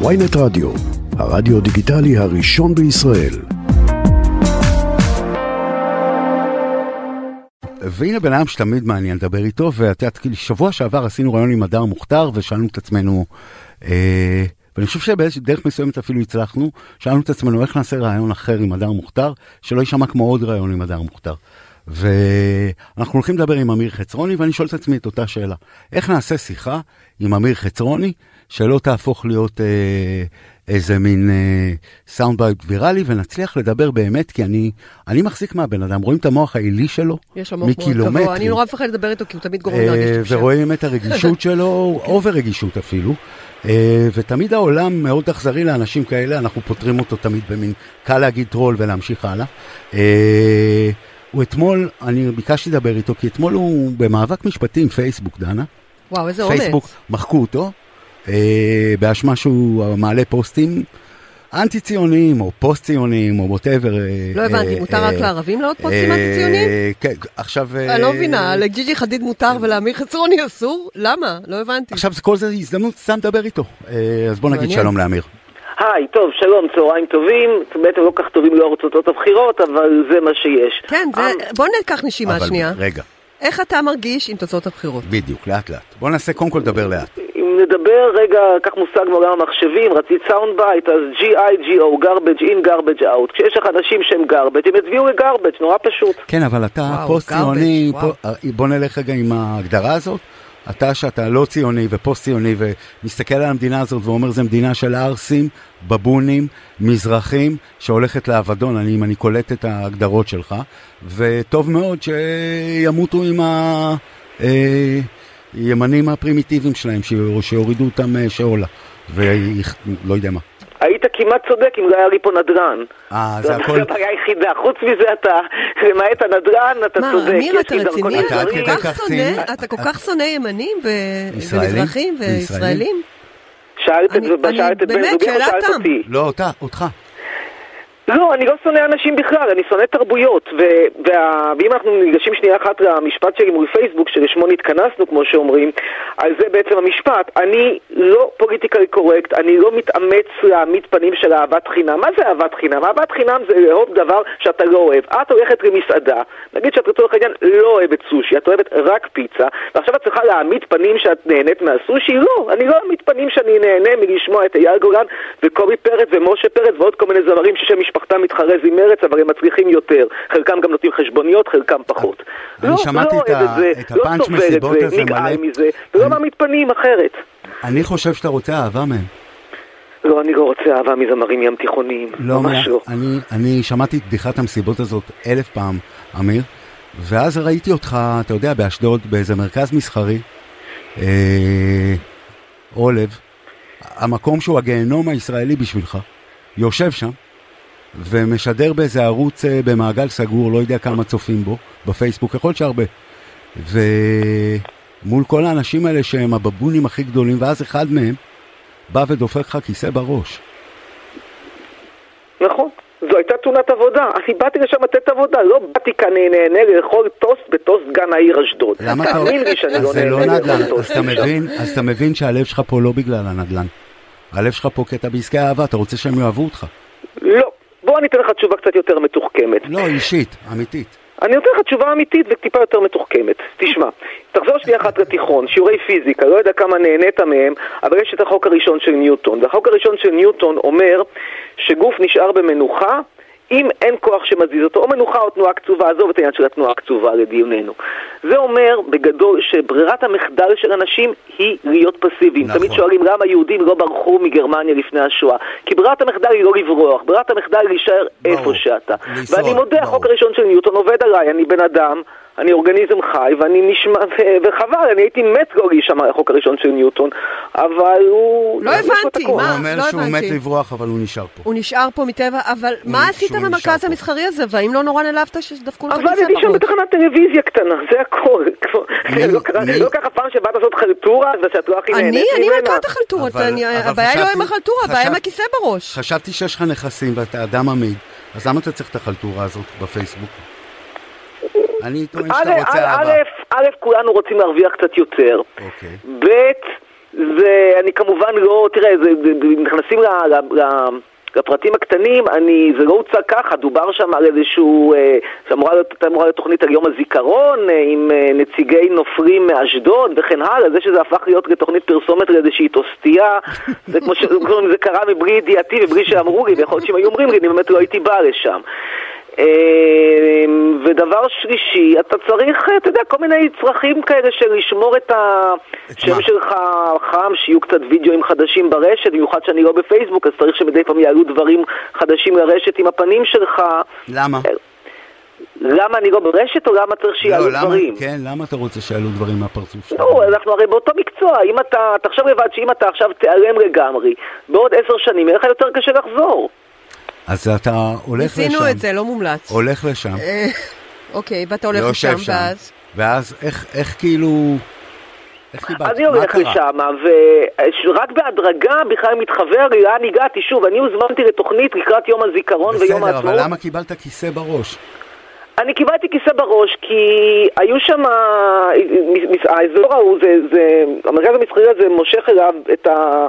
ויינט רדיו, הרדיו דיגיטלי הראשון בישראל. והנה בן אדם שתמיד מעניין לדבר איתו, ואת יודעת, כאילו, שבוע שעבר עשינו רעיון עם הדר מוכתר, ושאלנו את עצמנו, אה, ואני חושב שבאיזושהי דרך מסוימת אפילו הצלחנו, שאלנו את עצמנו איך נעשה רעיון אחר עם הדר מוכתר, שלא יישמע כמו עוד רעיון עם הדר מוכתר. ואנחנו הולכים לדבר עם אמיר חצרוני, ואני שואל את עצמי את אותה שאלה. איך נעשה שיחה עם אמיר חצרוני, שלא תהפוך להיות אה, איזה מין אה, sound bite ויראלי, ונצליח לדבר באמת, כי אני, אני מחזיק מהבן אדם, רואים את המוח העילי שלו, יש לו מוח מאוד גבוה, אני נורא מפחד לדבר איתו, כי הוא תמיד גורם אה, להרגיש תחושה. ורואים את הרגישות שלו, over רגישות אפילו. אה, ותמיד העולם מאוד אכזרי לאנשים כאלה, אנחנו פותרים אותו תמיד במין קל להגיד טרול ולהמשיך הלאה. אה, הוא אתמול, אני ביקשתי לדבר איתו, כי אתמול הוא במאבק משפטי עם פייסבוק, דנה. וואו, איזה אומץ. פייסבוק מחקו אותו, באשמה שהוא מעלה פוסטים אנטי-ציוניים, או פוסט-ציוניים, או ווטאבר. לא הבנתי, מותר רק לערבים לעוד פוסטים אנטי-ציוניים? כן, עכשיו... אני לא מבינה, לג'יג'י חדיד מותר ולאמיר חצרוני אסור? למה? לא הבנתי. עכשיו כל זה הזדמנות סתם לדבר איתו. אה, אז בוא נגיד. שלום לאמיר. היי, טוב, שלום, צהריים טובים. בעצם לא כך טובים לאור תוצאות הבחירות, אבל זה מה שיש. כן, אה, בוא ניקח נשימה אבל שנייה. רגע, איך אתה מרגיש עם תוצאות הבחירות? בדיוק, לאט לאט. בוא נעשה קודם כל לדבר לאט. אם נדבר רגע, קח מושג מעולם המחשבים, רצית sound bite, אז G-I-G-O, garbage in, garbage out. כשיש לך אנשים שהם garbage, הם יצביעו ל garbage, נורא פשוט. כן, אבל אתה פוסט-ציוני, אה, בוא נלך רגע עם ההגדרה הזאת. אתה שאתה לא ציוני ופוסט-ציוני ומסתכל על המדינה הזאת ואומר זו מדינה של ערסים, בבונים, מזרחים, שהולכת לאבדון, אני, אם אני קולט את ההגדרות שלך, וטוב מאוד שימותו עם הימנים הפרימיטיביים שלהם, שיור- שיורידו אותם אה, שאולה, ולא יודע מה. היית כמעט צודק אם לא היה לי פה נדל"ן. אה, זו זה הכל... הבעיה היחידה. חוץ מזה אתה, למעט הנדל"ן, אתה מה, צודק. אמיר, יש אתה רציני? אתה כל כך שונא- ציני? אתה כל כך שונא ימנים ו- ישראלים? ומזרחים וישראלים? שאלת את אני- זה, אני- שאלת את בן זוגך או שאלת. אותי? לא, אותה, אותך. לא, אני לא שונא אנשים בכלל, אני שונא תרבויות. ו- וה- ואם אנחנו ניגשים שנייה אחת למשפט שלי מול פייסבוק, שלשמו נתכנסנו, כמו שאומרים, אז זה בעצם המשפט. אני לא פוליטיקלי קורקט, אני לא מתאמץ להעמיד פנים של אהבת חינם. מה זה אהבת חינם? אהבת חינם זה לאהוב דבר שאתה לא אוהב. את הולכת למסעדה, נגיד שאת לצורך העניין לא אוהבת סושי, את אוהבת רק פיצה, ועכשיו את צריכה להעמיד פנים שאת נהנית מהסושי? לא, אני לא אעמיד פנים שאני נהנה מלשמוע את אייל גולן וקובי פרץ ומשה פרץ ועוד כל מיני זמרים ששם משפחתם מתחרז עם מרץ, אבל הם מצליחים יותר. חלקם גם נותנים חשבוניות, חלקם פחות. אני לא, שמעתי לא את אוהב ה- את זה, את לא הפאנץ' סובל מסיבות את הזה זה, מלא. מזה, ולא אני- מעמיד פנים אחרת. אני חושב שאתה רוצה אהבה מהם. לא, אני לא רוצה אהבה מזמרים ים תיכוניים. לא, ממש לא. אני, אני שמעתי את בדיחת המסיבות הזאת אלף פעם, אמיר, ואז ראיתי אותך, אתה יודע, באשדוד, באיזה מרכז מסחרי, אה, עולב, המקום שהוא הגיהנום הישראלי בשבילך, יושב שם, ומשדר באיזה ערוץ אה, במעגל סגור, לא יודע כמה צופים בו, בפייסבוק, יכול להיות שהרבה. ומול כל האנשים האלה שהם הבבונים הכי גדולים, ואז אחד מהם בא ודופק לך כיסא בראש. נכון. זו הייתה תאונת עבודה. אני באתי לשם לתת עבודה, לא באתי כאן נהנה לאכול טוסט בטוסט גן העיר אשדוד. למה אתה... תאמין לי שאני אז לא זה לא נהנה נדל"ן, לאכול אז טוסט. אתה מבין, אז אתה מבין שהלב שלך פה לא בגלל הנדל"ן. הלב שלך פה קטע בעסקי אהבה, אתה רוצה שהם יאהבו אותך. לא. אני אתן לך תשובה קצת יותר מתוחכמת. לא, אישית, אמיתית. אני נותן לך תשובה אמיתית וטיפה יותר מתוחכמת. תשמע, תחזור שנייה אחת לתיכון, שיעורי פיזיקה, לא יודע כמה נהנית מהם, אבל יש את החוק הראשון של ניוטון. והחוק הראשון של ניוטון אומר שגוף נשאר במנוחה אם אין כוח שמזיז אותו, או מנוחה או תנועה קצובה, עזוב את העניין של התנועה הקצובה לדיוננו. זה אומר בגדול שברירת המחדל של אנשים היא להיות פסיביים. נכון. תמיד שואלים למה יהודים לא ברחו מגרמניה לפני השואה. כי ברירת המחדל היא לא לברוח, ברירת המחדל היא להישאר ברור. איפה שאתה. ואני מודה, ברור. החוק הראשון של ניוטון עובד עליי, אני בן אדם, אני אורגניזם חי, ואני נשמע, ו- וחבל, אני הייתי מת לא להישמע לחוק הראשון של ניוטון, אבל הוא... לא יש לו את הבנתי. מה? הוא אומר לא שהוא מת הבנתי. לברוח, אבל הוא נשאר פה. הוא נשאר פה מטבע, אבל מה עשית במרכז. המסחרי הזה, והאם לא נורא נעלבת שדפקו לך אבל כיסא הייתי שם בראש? בתחנת טלוויזיה קטנה, זה הכל. לא לא ככה פעם שבאת לעשות חלטורה, ושאת לא הכי אני, נהנית אני ממנה. מלכת החלטורות, אבל- אני- אבל הבעיה היא לא עם החלטורה, הבעיה עם הכיסא בראש. חשבתי שיש לך נכסים ואתה אדם עמיד, אז למה אתה צריך את החלטורה הזאת בפייסבוק? אני טוען שאתה רוצה אהבה. א', כולנו רוצים להרוויח קצת יותר. אוקיי. ב', זה, אני כמובן לא, תראה, זה, זה, נכנסים ל, ל, ל, לפרטים הקטנים, אני, זה לא הוצג ככה, דובר שם על איזשהו, אה, שאמורה להיות, אמורה להיות תוכנית על יום הזיכרון, אה, עם אה, נציגי נופרים מאשדוד וכן הלאה, זה שזה הפך להיות לתוכנית פרסומת לאיזושהי טוסטייה, זה כמו שזה קרה מבלי ידיעתי ובלי שאמרו לי, ויכול להיות שאם היו אומרים לי, אני באמת לא הייתי בא לשם. אמ, ודבר שלישי, אתה צריך, אתה יודע, כל מיני צרכים כאלה של לשמור את השם? שלך חם, שיהיו קצת וידאוים חדשים ברשת, במיוחד שאני לא בפייסבוק, אז צריך שמדי פעם יעלו דברים חדשים לרשת עם הפנים שלך. למה? למה אני לא ברשת או למה צריך שיעלו לא, למה, דברים? כן, למה אתה רוצה שיעלו דברים מהפרצוף שלך? לא, אנחנו הרי באותו מקצוע, אם אתה, תחשוב לבד שאם אתה עכשיו תיעלם לגמרי, בעוד עשר שנים יהיה לך יותר קשה לחזור. אז אתה הולך לשם. ניסינו את זה, לא מומלץ. הולך לשם. אה, אוקיי, ואתה הולך לשם, שם. ואז? ואז איך, איך כאילו... איך קיבלת? אני מה הולך קרה? לשם, ורק בהדרגה בכלל מתחבר לי לאן הגעתי. שוב, אני הוזמנתי לתוכנית לקראת יום הזיכרון ויום בסדר, העצמאות. אבל למה קיבלת כיסא בראש? אני קיבלתי כיסא בראש כי היו שם, האזור ההוא, זה, זה, המרכז המסחרי הזה מושך אליו את, ה,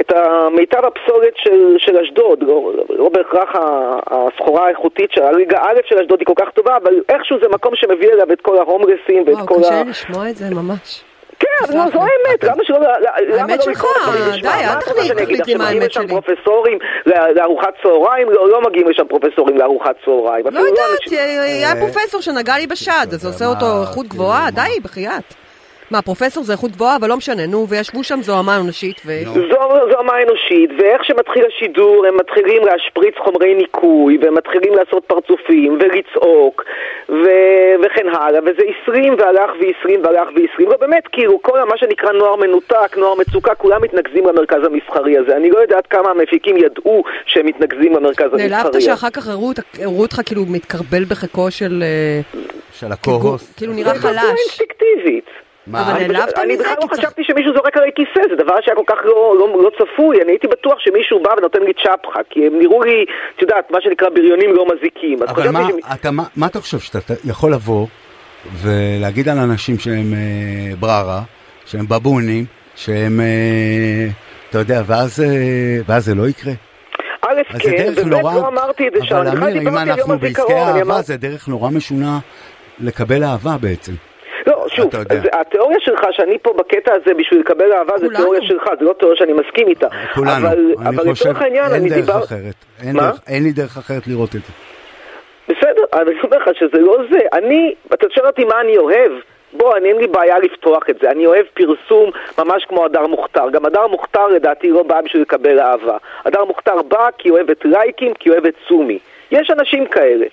את המיטב הפסולת של, של אשדוד, לא, לא בהכרח הסחורה האיכותית של הליגה א' של אשדוד היא כל כך טובה, אבל איכשהו זה מקום שמביא אליו את כל ההומלסים ואת וואו, כל קשה ה... לי לשמוע את זה ממש. כן, נו, לי. זו האמת, למה שלא... האמת לא שלך? די, אל תחליט- עכשיו? האמת מגיעים לשם שלי. פרופסורים ל- לארוחת צהריים? לא לא מגיעים לשם פרופסורים לארוחת צהריים. לא יודעת, אנשים- היה פרופסור שנגע לי בשד, אז עושה מה, אותו איכות כאילו, גבוהה? די, בחייאת. מה, פרופסור זה איכות גבוהה, אבל לא משנה, נו, וישבו שם זוהמה אנושית, ו... נו. זו, זו אמה אנושית, ואיך שמתחיל השידור, הם מתחילים להשפריץ חומרי ניקוי, והם מתחילים לעשות פרצופים, ולצעוק, ו... וכן הלאה, וזה 20 והלך ו-20 והלך ו-20, ובאמת, כאילו, כל מה שנקרא נוער מנותק, נוער מצוקה, כולם מתנקזים למרכז המסחרי הזה. אני לא יודעת כמה המפיקים ידעו שהם מתנקזים למרכז המסחרי. נעלבת שאחר כך הראו אותך כאילו מתקרבל בחיקו של... אה, של הקו-הוסט? כאילו נראה זה בצורה חלש. אינסטינקטיבית. מה? אבל נעלבת בכלל- אני מזה? בכלל לא חשבתי שמישהו זורק עליי כיסא, זה דבר שהיה כל כך לא, לא, לא צפוי, אני הייתי בטוח שמישהו בא ונותן לי צ'פחה, כי הם נראו לי, את יודעת, מה שנקרא בריונים לא מזיקים. אבל מה, שמ- אתה, מה, מה אתה חושב שאתה אתה יכול לבוא ולהגיד על אנשים שהם אה, בררה, שהם בבונים, שהם, אה, אתה יודע, ואז, אה, ואז זה לא יקרה? א', כן, דרך וב', נורא, לא אמרתי את זה שם, אבל אמיר, אם אנחנו בעסקי אהבה. זה דרך נורא משונה לקבל אהבה בעצם. שוב. זה- התיאוריה שלך שאני פה בקטע הזה בשביל לקבל אהבה זה. תיאוריה שלך, זה לא תיאוריה שאני מסכים איתה. כולנו, אבל, אני אבל חושב, לצורך העניין, אין אני דרך דיבר... אחרת. אין? דרך, אין לי דרך אחרת לראות את זה. בסדר, אני אומר לך שזה לא זה. אני, אתה שואל אותי מה אני אוהב? בוא, אני אין לי בעיה לפתוח את זה. אני אוהב פרסום ממש כמו הדר מוכתר. גם הדר מוכתר לדעתי לא בא בשביל לקבל אהבה. הדר מוכתר בא כי היא אוהבת לייקים, כי היא אוהבת צומי. יש אנשים כאלה.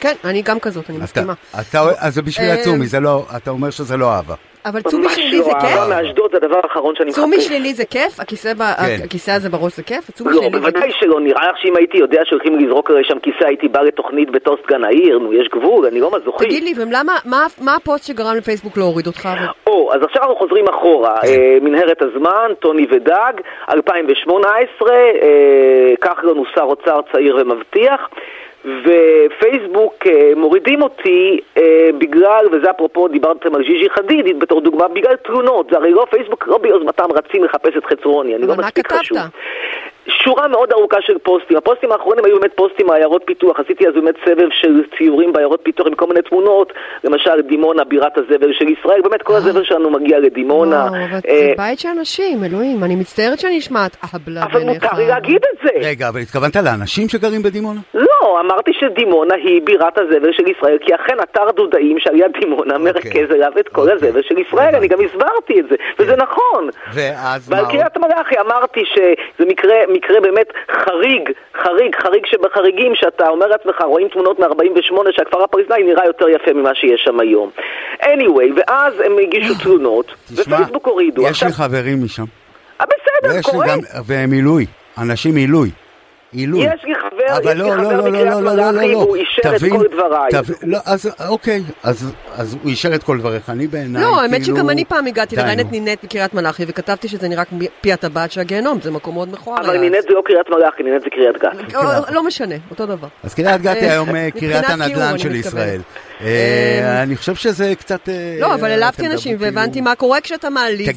כן, אני גם כזאת, אני אתה, מסכימה. אתה, אז זה בשביל אה, הצומי, זה לא, אתה אומר שזה לא אהבה. אבל צומי שלילי לא, זה כיף? מאשדוד זה הדבר האחרון שאני מחפש. צומי שלילי זה כיף? הכיסא ב- כן. הכיסא הזה בראש זה כיף? הצומי לא, שלילי זה בוודאי כיף? שלא. נראה לך שאם הייתי יודע שהולכים לזרוק עליי שם כיסא, הייתי בא לתוכנית בטוסט גן העיר. נו, יש גבול, אני לא מזוכי. תגיד לי, ולמה, מה- מה הפוסט שגרם לפייסבוק להוריד אותך? או, אז עכשיו אנחנו חוזרים אחורה. כן. אה, מנהרת הזמן, טוני ודג, 2018, אה, כחלון הוא שר אוצר צעיר ומבטיח. ופייסבוק אה, מורידים אותי אה, בגלל, וזה אפרופו דיברתם על ז'יז'י חדיד בתור דוגמה, בגלל תלונות, זה הרי לא פייסבוק לא ביוזמתם רצים לחפש את חצרוני, אני אבל לא מה מספיק כתבת? שורה מאוד ארוכה של פוסטים. הפוסטים האחרונים היו באמת פוסטים מעיירות פיתוח. עשיתי אז באמת סבב של ציורים בעיירות פיתוח עם כל מיני תמונות. למשל, דימונה, בירת הזבל של ישראל. באמת, כל הזבל שלנו מגיע לדימונה. וואו, אבל אה, זה בית של אנשים, אלוהים, אני מצטערת שאני נשמעת אהבלה אבל בעיניך. מותר לי להגיד את זה. רגע, אבל התכוונת לאנשים שגרים בדימונה? לא, אמרתי שדימונה היא בירת הזבל של ישראל, כי אכן אתר דודאים שעל יד דימונה מרכז אליו את כל אוקיי. הזבל של ישראל. אני גם הסברתי את זה, וזה נכון. ואז מה ועל עוד? קריית מלאכי אמרתי שזה מקרה, מקרה באמת חריג, חריג, חריג שבחריגים, שאתה אומר לעצמך, רואים תמונות מ-48 שהכפר הפלסטיני נראה יותר יפה ממה שיש שם היום. anyway, ואז הם הגישו תלונות, ופייסבוק הורידו. יש לי חברים משם. אה, בסדר, קורה. גם, והם עילוי, אנשים עילוי. עילוי. יש לי חבר, יש לא, לי לא, חבר לא, לא, מלאכי, לא, והוא אישר את כל דבריי. אז אוקיי, אז אז הוא אישר את כל דבריך, אני בעיניי, לא, האמת כאילו- שגם אני פעם הגעתי לראיין את נו. נינט בקריית מלאכי וכתבתי שזה נראה כמו פי הטבעת של הגיהנום, זה מקום מאוד מכוער. אבל נינט אז. זה לא קריית מלאכי, נינט זה קריית גת. לא, לא משנה, אותו דבר. אז קריית גת היא היום אה, קריית הנדל"ן של. ישראל. אה, אה, אני חושב שזה קצת... אה, לא, אבל העלבתי אנשים מדברים והבנתי כאילו- מה קורה כשאתה מעליב.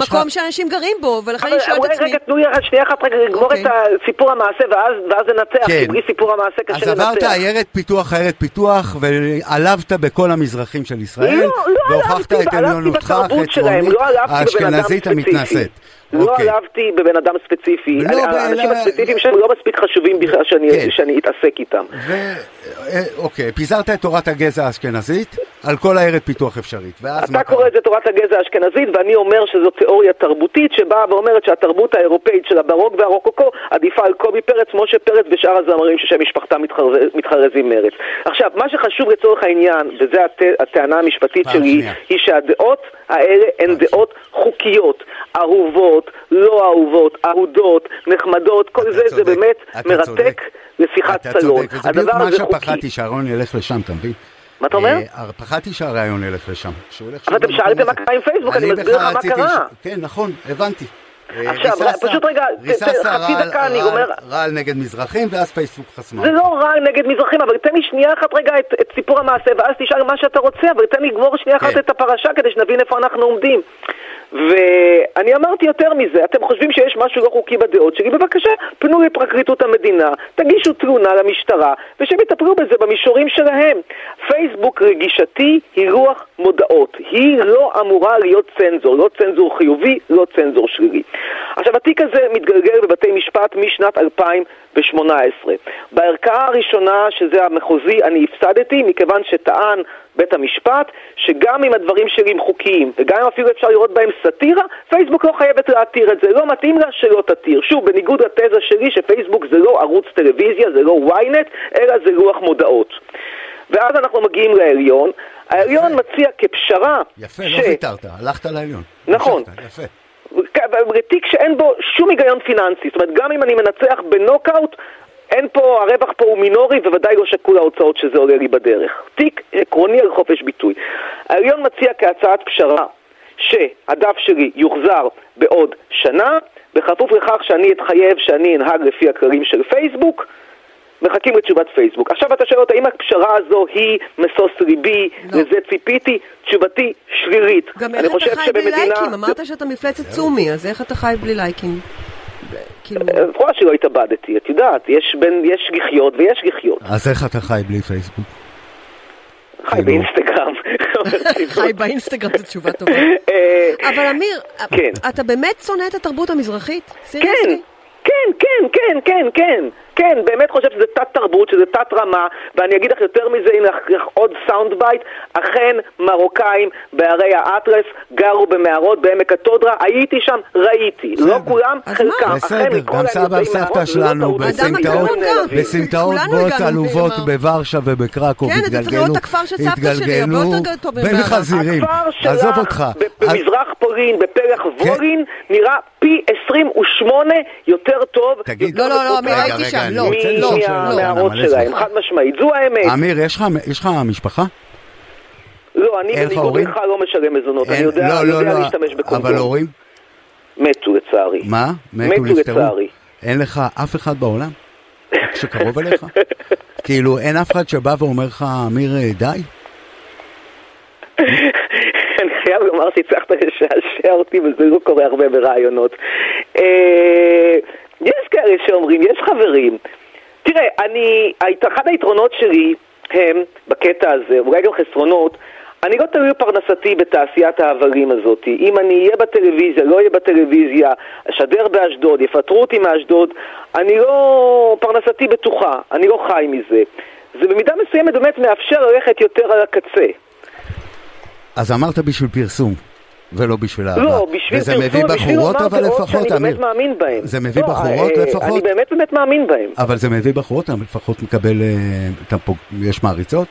מקום שאנשים גרים בו, ולכן אני שואלת את עצמי. רגע, תנו לי רק שנייה אחת רגע לגמור אוקיי. את סיפור המעשה ואז ואז ננתח, כן. כי בלי סיפור המעשה אז קשה עברת לנתח. עיירת פיתוח, עיירת פיתוח, ועלבת בכל המזרחים של ישראל, לא, לא והוכחת עלבתי, את עליונותך לא אדם האשכנזית. המתנשאת. לא אוקיי. עלבתי בבן אדם ספציפי. לא, האנשים לא- הספציפיים שהם לא מספיק חשובים בכלל שאני- כן. שאני אתעסק איתם. ו... אה, אוקיי, פיזרת את תורת הגזע האשכנזית על כל עיירת פיתוח אפשרית. אתה קורא את זה תורת הגזע האשכנזית, ואני אומר שזו תיאוריה תרבותית שבאה ואומרת שהתרבות האירופאית של הברוק והרוקוקו עדיפה על קובי פרץ, משה פרץ ושאר הזמרים ששם משפחתם מתחרז- מתחרזים מרץ. עכשיו, מה שחשוב לצורך העניין, וזו הט- הטענה המשפטית פעם שלי. היא שהדעות האלה הן דעות חוקיות, אהובות, לא אהובות, אהודות, נחמדות, כל אתה זה זה צודק, באמת אתה מרתק. לשיחת אתה סלון. צודק, וזה בדיוק מה. שפחדתי שהרעיון ילך לשם, אתה מבין? מה אתה אומר? אה, פחדתי שהרעיון ילך לשם. אבל אתם שאלתם מה. קרה עם פייסבוק, אני מסביר לך מה קרה. ש- כן, נכון, הבנתי. אה, עכשיו, ריססת- פשוט רגע, חצי רעל- דקה, אני רעל- גומר. רעל נגד מזרחים, ואז פייסבוק חסמה. זה לא רע נגד מזרחים, אבל תן לי שנייה אחת רגע את, את סיפור המעשה, ואז תשאל מה שאתה רוצה, אבל תן לי לגמור שנייה אחת כן. את הפרשה כדי שנבין איפה אנחנו עומדים. ואני אמרתי יותר מזה, אתם חושבים שיש משהו לא חוקי בדעות שלי, בבקשה, פנו לפרקליטות המדינה, תגישו תלונה למשטרה, ושהם יטפלו בזה במישורים שלהם. פייסבוק רגישתי היא רוח מודעות, היא לא אמורה להיות צנזור, לא צנזור חיובי, לא צנזור שלילי. עכשיו, התיק הזה מתגלגל בבתי משפט משנת 2018. בערכאה הראשונה, שזה המחוזי, אני הפסדתי, מכיוון שטען בית המשפט שגם אם הדברים שלי הם חוקיים, וגם אם אפילו אפשר לראות בהם סאטירה, פייסבוק לא חייבת להתיר את זה, לא מתאים לה שלא תתיר. שוב, בניגוד לתזה שלי שפייסבוק זה לא ערוץ טלוויזיה, זה לא ynet, אלא זה לוח מודעות. ואז אנחנו מגיעים לעליון, העליון מציע כפשרה יפה, לא ויתרת, הלכת לעליון. נכון. המשכת, יפה. תיק שאין בו שום היגיון פיננסי, זאת אומרת גם אם אני מנצח בנוקאוט, אין פה, הרווח פה הוא מינורי וודאי לא שקול ההוצאות שזה עולה לי בדרך. תיק עקרוני על חופש ביטוי. העליון מציע כהצעת פשרה שהדף שלי יוחזר בעוד שנה, בכפוף לכך שאני אתחייב שאני אנהג לפי הכללים של פייסבוק, מחכים לתשובת פייסבוק. עכשיו אתה שואל אותה, האם הפשרה הזו היא משוש ליבי, לא. לזה ציפיתי? תשובתי שלילית. גם אני איך אתה חי בלי שבמדינה- לייקים? אמרת שאתה מפלצת צומי, אז איך אתה חי בלי לייקים? כאילו... את רואה שלא התאבדתי, את יודעת, יש, בין, יש לחיות ויש לחיות. אז איך אתה חי בלי פייסבוק? חי כאילו- באינסטגרם. חי באינסטגרם זו תשובה טובה. אה, אבל אמיר, כן. אתה באמת שונא את התרבות המזרחית? כן? כן, כן, כן, כן, כן, כן, באמת חושב שזה תת תרבות, שזה תת רמה, ואני אגיד לך יותר מזה, הנה לך עוד sound bite, אכן מרוקאים בהרי האטלס גרו במערות בעמק הטודרה, הייתי שם, ראיתי, לא. כולם, חלקם? אכן בסדר, גם סבא וסבתא שלנו בסמטאות. בסמטאות בוץ עלובות במערות. בוורשה ובקרקוב כן, יותר טוב בין. חזירים. עזוב אותך. במזרח פולין, בפלח וולין, נראה פי 28 יותר טוב. תגיד- לא, לא, לא, אמיר, הייתי שם, לא, לא, לא. מהמערות שלהם. חד משמעית, זו האמת. אמיר, יש לך- משפחה? לא, אני בניגוד? לך לא משלם מזונות, אני יודע לא, לא, לא, להשתמש בקונדום. אבל הורים? מתו לצערי. מה? מתו? לצערי. אין לך אף אחד בעולם שקרוב אליך? כאילו, אין אף אחד שבא ואומר לך, אמיר, אה, די? אני חייב לומר שהצלחת לשעשע אותי וזה לא קורה הרבה ברעיונות. יש כאלה שאומרים, יש חברים. תראה, אני, אחד היתרונות שלי הם, בקטע הזה, אולי גם חסרונות, אני לא תלוי בפרנסתי בתעשיית ההבלים הזאת. אם אני אהיה בטלוויזיה, לא אהיה בטלוויזיה, אשדר באשדוד, יפטרו אותי מאשדוד, אני לא... פרנסתי בטוחה, אני לא חי מזה. זה במידה מסוימת באמת מאפשר ללכת יותר על הקצה. אז אמרת בשביל פרסום, ולא בשביל אהבה. לא, בשביל וזה מביא בחורות, אבל לפחות, אמיר. זה מביא לא, בחורות אה, לפחות? אני באמת באמת מאמין בהן. אבל זה מביא בחורות, אבל לפחות מקבל, אה, יש מעריצות?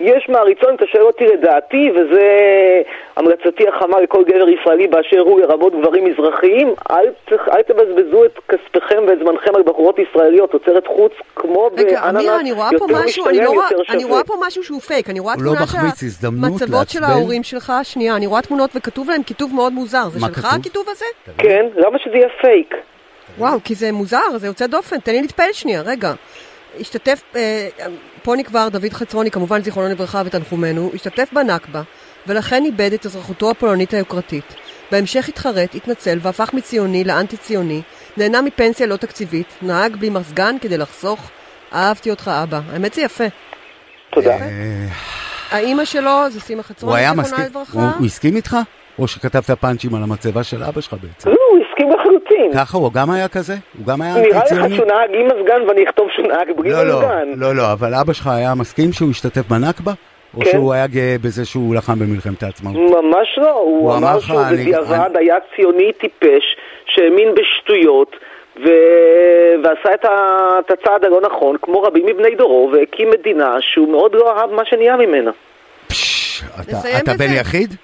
יש מעריצון, אם אתה שואל אותי לדעתי, וזה המלצתי החמה לכל גבר ישראלי באשר הוא, לרבות גברים מזרחיים, אל, אל תבזבזו את כספכם ואת זמנכם על בחורות ישראליות, תוצרת חוץ כמו רגע, באננס, אמיר, אני רואה פה יותר משהו, אני לא אני. רואה פה משהו שהוא פייק, אני רואה לא תמונה מחמיץ הזדמנות מצבות של. ההורים שלך, שנייה, אני רואה תמונות וכתוב להם כיתוב מאוד מוזר, זה שלך כתוב? הכיתוב הזה? כן, למה שזה יהיה פייק? וואו, כי זה מוזר, זה יוצא דופן, תן לי להתפעל שנייה, רגע. השתתף, אה, פה נקבר דוד חצרוני, כמובן זיכרונו לברכה ותנחומינו, השתתף בנכבה, ולכן איבד את אזרחותו הפולנית היוקרתית. בהמשך התחרט, התנצל והפך מציוני לאנטי-ציוני, נהנה מפנסיה לא תקציבית, נהג בלי מזגן כדי לחסוך, אהבתי אותך אבא. האמת זה יפה. תודה. אה, האימא שלו זה סימה הוא חצרוני, היה זיכרונה מסכים, לברכה. הוא הוא הסכים איתך? או שכתבת פאנצ'ים על המצבה של אבא שלך בעצם? לא, הוא הסכים לחלוטין. ככה הוא גם היה כזה? הוא גם היה נראה לך אנטי-ציוני? שהוא נהג עם מזגן ואני אכתוב נהג בלי לא, לא, מזגן? לא, לא, אבל אבא שלך היה מסכים שהוא השתתף בנכבה? או כן. שהוא היה גאה בזה שהוא לחם במלחמת העצמאות? ממש לא, הוא הוא אמר שהוא אני- בדיעבד היה ציוני טיפש, שהאמין בשטויות, ו... ועשה את, ה... את הצעד הלא נכון, כמו רבים מבני דורו, והקים מדינה שהוא מאוד לא אהב מה שנהיה ממנה. פשש, אתה- אתה. בן יחיד?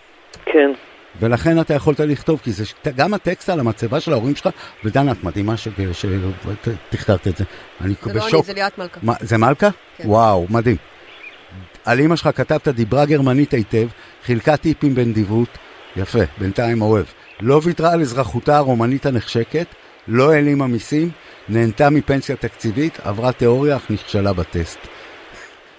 כן. ולכן אתה יכולת לכתוב, כי זה גם הטקסט על המצבה של ההורים שלך, ודנה, את מדהימה שתכתבת את זה. אני זה לא אני, בשוק. זה ליאת מלכה. מה, זה מלכה? כן. וואו, מדהים. על אמא שלך כתבת, דיברה גרמנית היטב, חילקה טיפים בנדיבות, יפה, בינתיים אוהב. לא ויתרה על אזרחותה הרומנית הנחשקת, לא העלימה מיסים, נהנתה מפנסיה תקציבית, עברה תיאוריה אך נכשלה בטסט.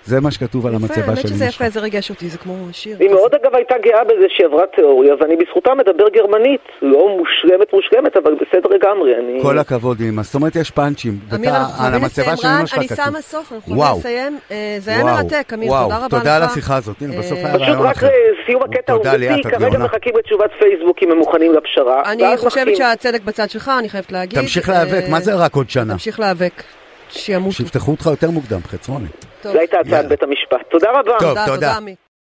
זה מה שכתוב על יפה, המצבה האמת של שזה אמא שלך. יפה, זה ריגש אותי, זה כמו שיר. היא מאוד אגב הייתה גאה בזה שהיא עברה תיאוריה, ואני בזכותה מדבר גרמנית. לא מושלמת מושלמת, אבל בסדר לגמרי. אני... כל הכבוד אמא, זאת אומרת יש פאנצ'ים. אמיר, אנחנו על חייבים המצבה לסיים, רן, אני. שמה סוף, אנחנו. חייבים לסיים. אה, זה היה מרתק, אמיר, תודה רבה לך. תודה על השיחה הזאת, הנה, בסוף אה, היה פשוט רעיון רק אחר. לסיום הקטע תודה, ליאת, העובדתי, את כרגע. מחכים לתשובת פייסבוק אם הם מוכנים לפשרה. אני חושבת שהצדק בצד שלך, אני חייבת להגיד. תמשיך להיאבק, אה, מה זה רק עוד שנה? תמשיך להיאבק. שימותו. שיפתחו אותך יותר מוקדם, חצרוני. זו הייתה הצעת. בית המשפט. תודה רבה. טוב, תודה, תודה. תודה, עמי.